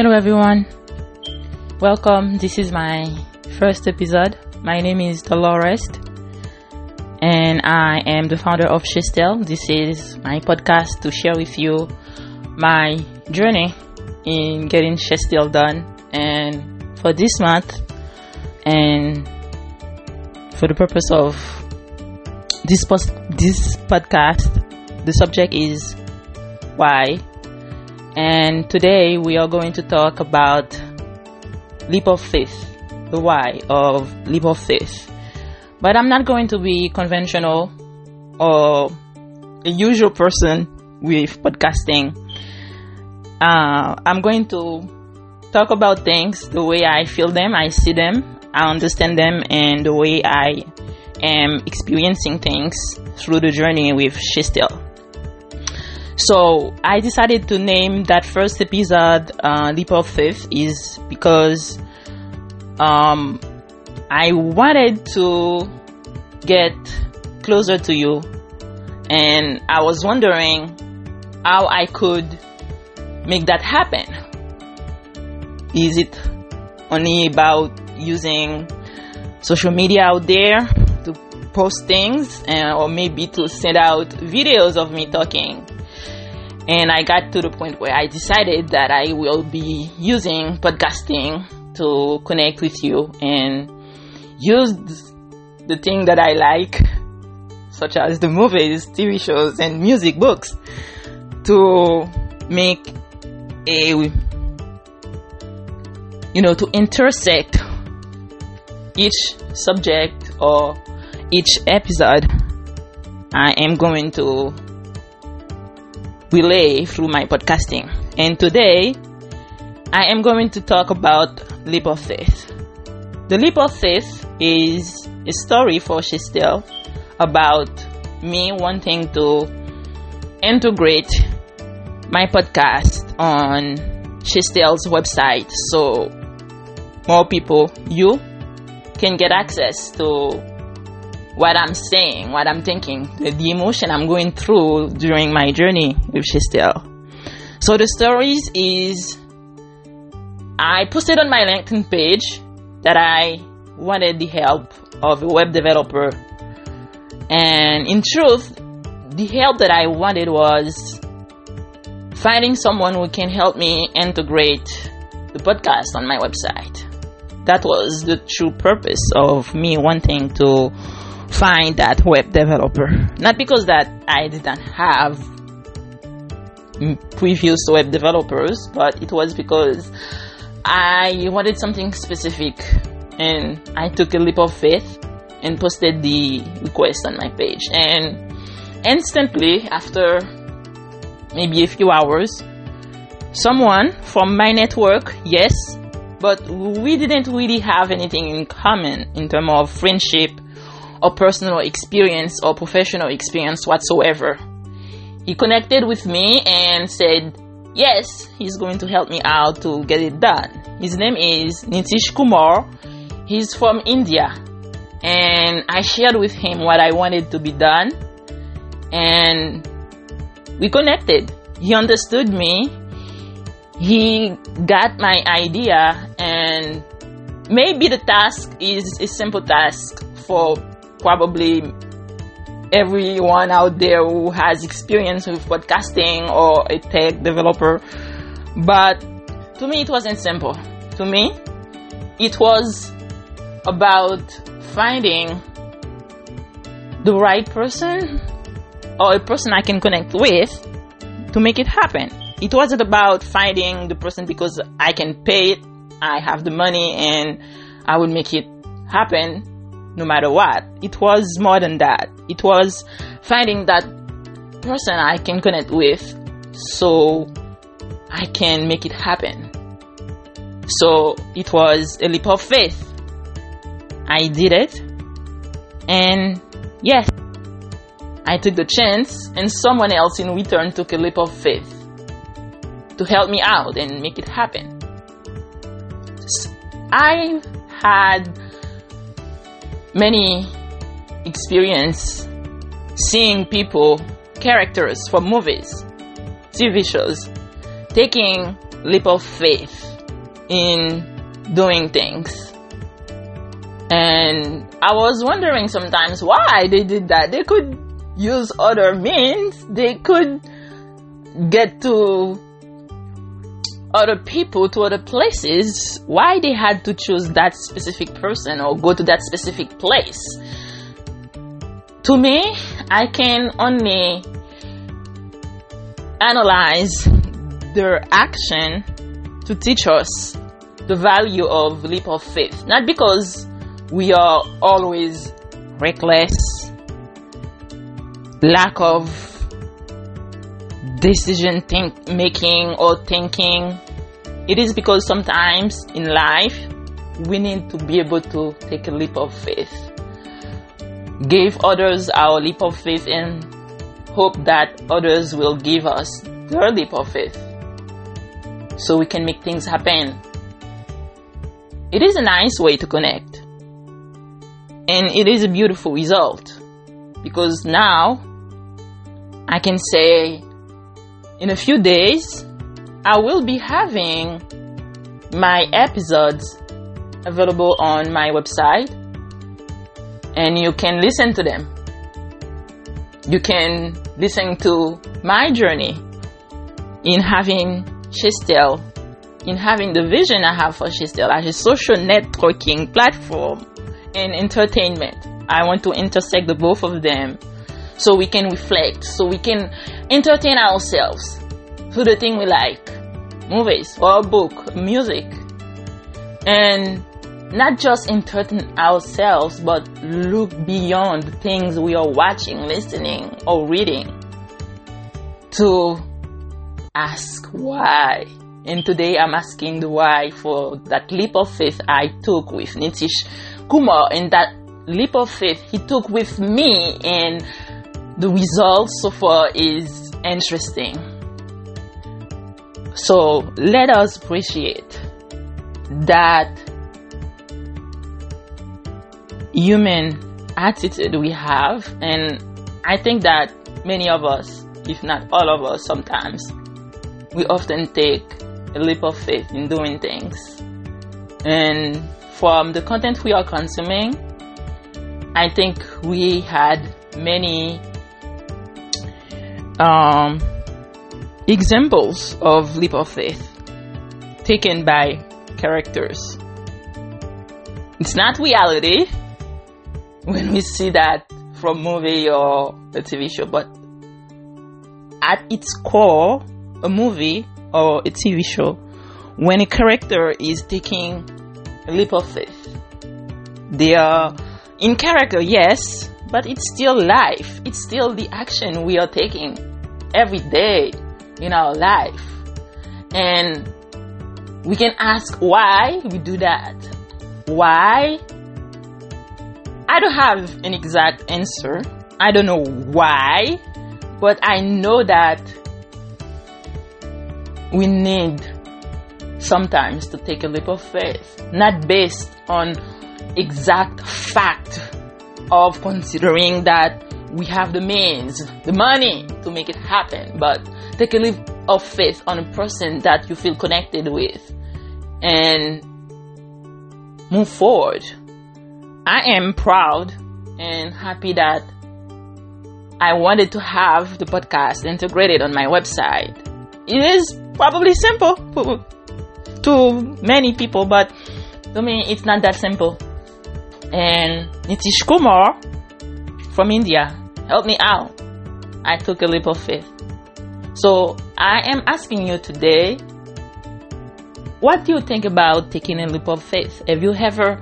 Hello, everyone. Welcome. This is my first episode. My name is Dolores, and I am the founder of Shestel. This is my podcast to share with you my journey in getting Shestel done. And for this month, and for the purpose of this post, this podcast, the subject is why and today we are going to talk about leap of faith, the why of leap of faith. But I'm not going to be conventional or a usual person with podcasting. Uh, I'm going to talk about things the way I feel them, I see them, I understand them, and the way I am experiencing things through the journey with Shestel. So I decided to name that first episode uh, Leap of Faith is because um, I wanted to get closer to you and I was wondering how I could make that happen. Is it only about using social media out there to post things and, or maybe to send out videos of me talking and I got to the point where I decided that I will be using podcasting to connect with you and use the thing that I like, such as the movies, TV shows, and music books, to make a, you know, to intersect each subject or each episode. I am going to relay through my podcasting. And today, I am going to talk about leap of faith. The leap of faith is a story for Shestel about me wanting to integrate my podcast on Shestel's website so more people, you, can get access to what I'm saying, what I'm thinking, the, the emotion I'm going through during my journey with Shestel. So the stories is I posted on my LinkedIn page that I wanted the help of a web developer. And in truth, the help that I wanted was finding someone who can help me integrate the podcast on my website. That was the true purpose of me wanting to find that web developer. Not because that I didn't have previous web developers, but it was because I wanted something specific and I took a leap of faith and posted the request on my page. And instantly, after maybe a few hours, someone from my network, yes, but we didn't really have anything in common in terms of friendship or personal experience or professional experience whatsoever. He connected with me and said, Yes, he's going to help me out to get it done. His name is Nitish Kumar. He's from India. And I shared with him what I wanted to be done. And we connected. He understood me. He got my idea. And maybe the task is a simple task for probably everyone out there who has experience with podcasting or a tech developer. But to me, it wasn't simple. To me, it was about finding the right person or a person I can connect with to make it happen. It wasn't about finding the person because I can pay it, I have the money, and I will make it happen no matter what. It was more than that. It was finding that person I can connect with so I can make it happen. So it was a leap of faith. I did it. And yes, I took the chance, and someone else in return took a leap of faith to help me out and make it happen. I had many experience seeing people, characters from movies, TV shows, taking leap of faith in doing things. And I was wondering sometimes why they did that. They could use other means. They could get to other people to other places. Why they had to choose that specific person or go to that specific place? To me, I can only analyze their action to teach us the value of leap of faith. Not because we are always reckless, lack of decision think making or thinking. It is because sometimes in life we need to be able to take a leap of faith. Give others our leap of faith and hope that others will give us their leap of faith so we can make things happen. It is a nice way to connect. And it is a beautiful result because now I can say in a few days I will be having my episodes available on my website and you can listen to them. You can listen to my journey in having Shestel, in having the vision I have for Shestyl as a social networking platform and entertainment. I want to intersect the both of them so we can reflect, so we can entertain ourselves through the thing we like. Movies or book, music, and not just entertain ourselves, but look beyond the things we are watching, listening, or reading. To ask why. And today I'm asking the why for that leap of faith I took with Nitish Kumar. And that leap of faith he took with me and the result so far is interesting. So let us appreciate that human attitude we have, and I think that many of us, if not all of us, sometimes we often take a leap of faith in doing things. And from the content we are consuming, I think we had many um, examples of leap of faith taken by characters. It's not reality when we see that from movie or a TV show, but at its core, a movie or a TV show, when a character is taking a leap of faith, they are in character, yes, but it's still life. It's still the action we are taking every day in our life. And we can ask why we do that. Why? I don't have an exact answer. I don't know why, but I know that we need sometimes to take a leap of faith, not based on exact fact of considering that we have the means, the money to make it happen, but take a leap of faith on a person that you feel connected with and move forward. I am proud and happy that I wanted to have the podcast integrated on my website. It is probably simple to many people, but to me, it's not that simple. And Nitish Kumar from India Help me out. I took a leap of faith. So I am asking you today, what do you think about taking a leap of faith? Have you ever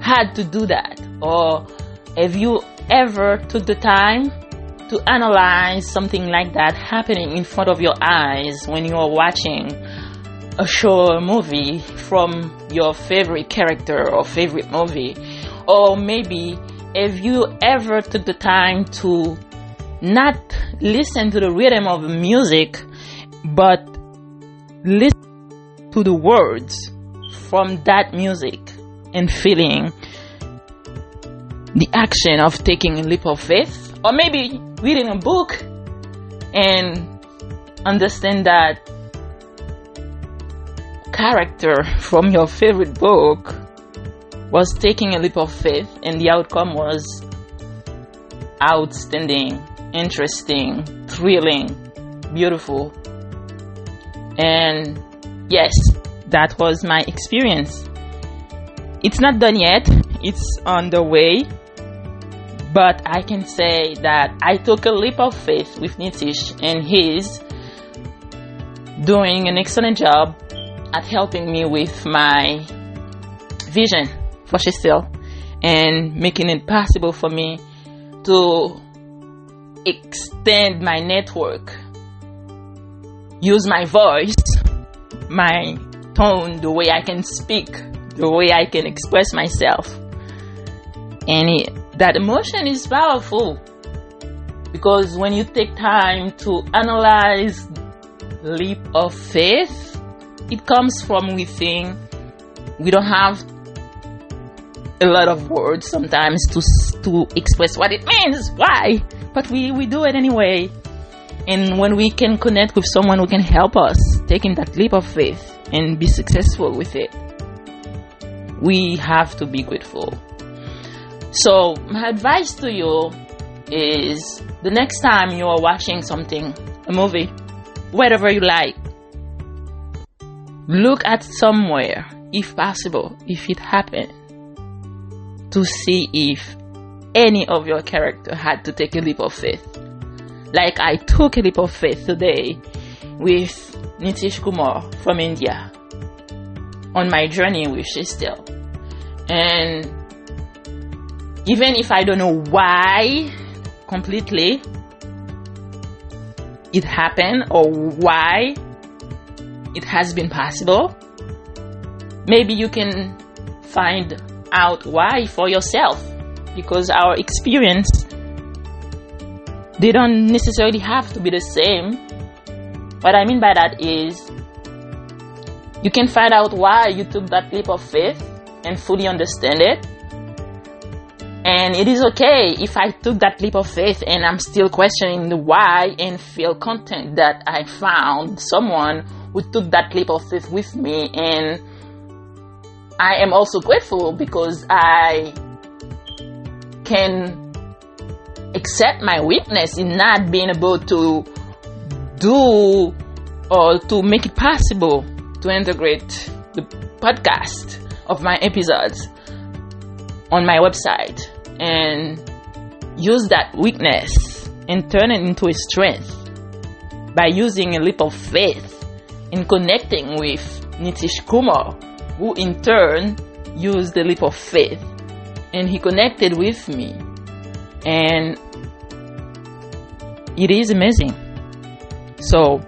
had to do that? Or have you ever took the time to analyze something like that happening in front of your eyes when you are watching a show or movie from your favorite character or favorite movie? Or maybe have you ever took the time to not listen to the rhythm of music, but listen to the words from that music and feeling the action of taking a leap of faith? Or maybe reading a book and understand that character from your favorite book was taking a leap of faith, and the outcome was outstanding, interesting, thrilling, beautiful. And yes, that was my experience. It's not done yet, it's on the way. But I can say that I took a leap of faith with Nitish, and he's doing an excellent job at helping me with my vision for Shestel and making it possible for me to extend my network, use my voice, my tone, the way I can speak, the way I can express myself. And it, that emotion is powerful because when you take time to analyze leap of faith, it comes from within. We don't have a lot of words sometimes to to express what it means. Why? But we we do it anyway. And when we can connect with someone who can help us taking that leap of faith and be successful with it, we have to be grateful. So, my advice to you is the next time you are watching something, a movie, whatever you like, look at somewhere, if possible, if it happened, to see if any of your character had to take a leap of faith. Like I took a leap of faith today with Nitish Kumar from India on my journey with Shestel. And even if I don't know why completely it happened or why it has been possible, maybe you can find out why for yourself. Because our experience they don't necessarily have to be the same. What i mean by that is you can find out why you took that leap of faith and fully understand it. And it is okay if i took that leap of faith and i'm still questioning the why and feel content that i found someone who took that leap of faith with me and I am also grateful because I can accept my weakness in not being able to do or to make it possible to integrate the podcast of my episodes on my website and use that weakness and turn it into a strength by using a leap of faith in connecting with Nitish Kumar who in turn used the leap of faith. And he connected with me. And it is amazing. So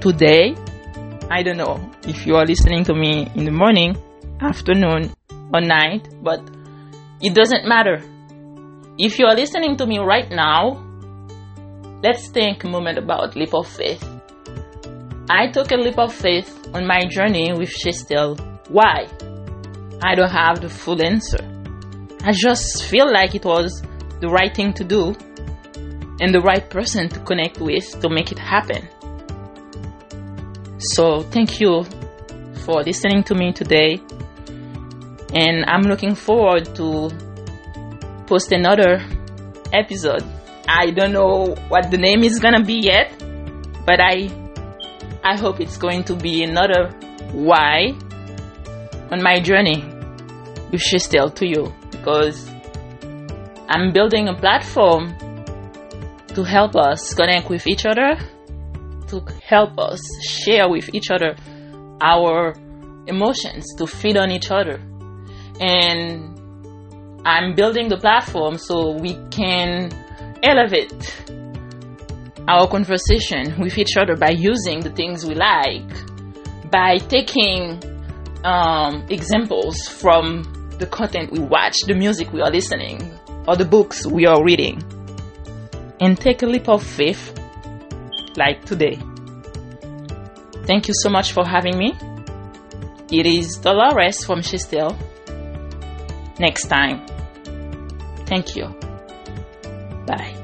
today i don't know if you are listening to me in the morning afternoon or night but it doesn't matter. If you are listening to me right now let's think a moment about leap of faith. I took a leap of faith on my journey with Shestel why? I don't have the full answer. I just feel like it was the right thing to do and the right person to connect with to make it happen. So, thank you for listening to me today. And I'm looking forward to post another episode. I don't know what the name is gonna be yet, but I I hope it's going to be another why on my journey with Shestel to you because I'm building a platform to help us connect with each other, to help us share with each other our emotions, to feed on each other. And I'm building the platform so we can elevate our conversation with each other by using the things we like, by taking um, examples from the content we watch, the music we are listening, or the books we are reading, and take a leap of faith like today. Thank you so much for having me. It is Dolores from Shestel. Next time. Thank you. Bye.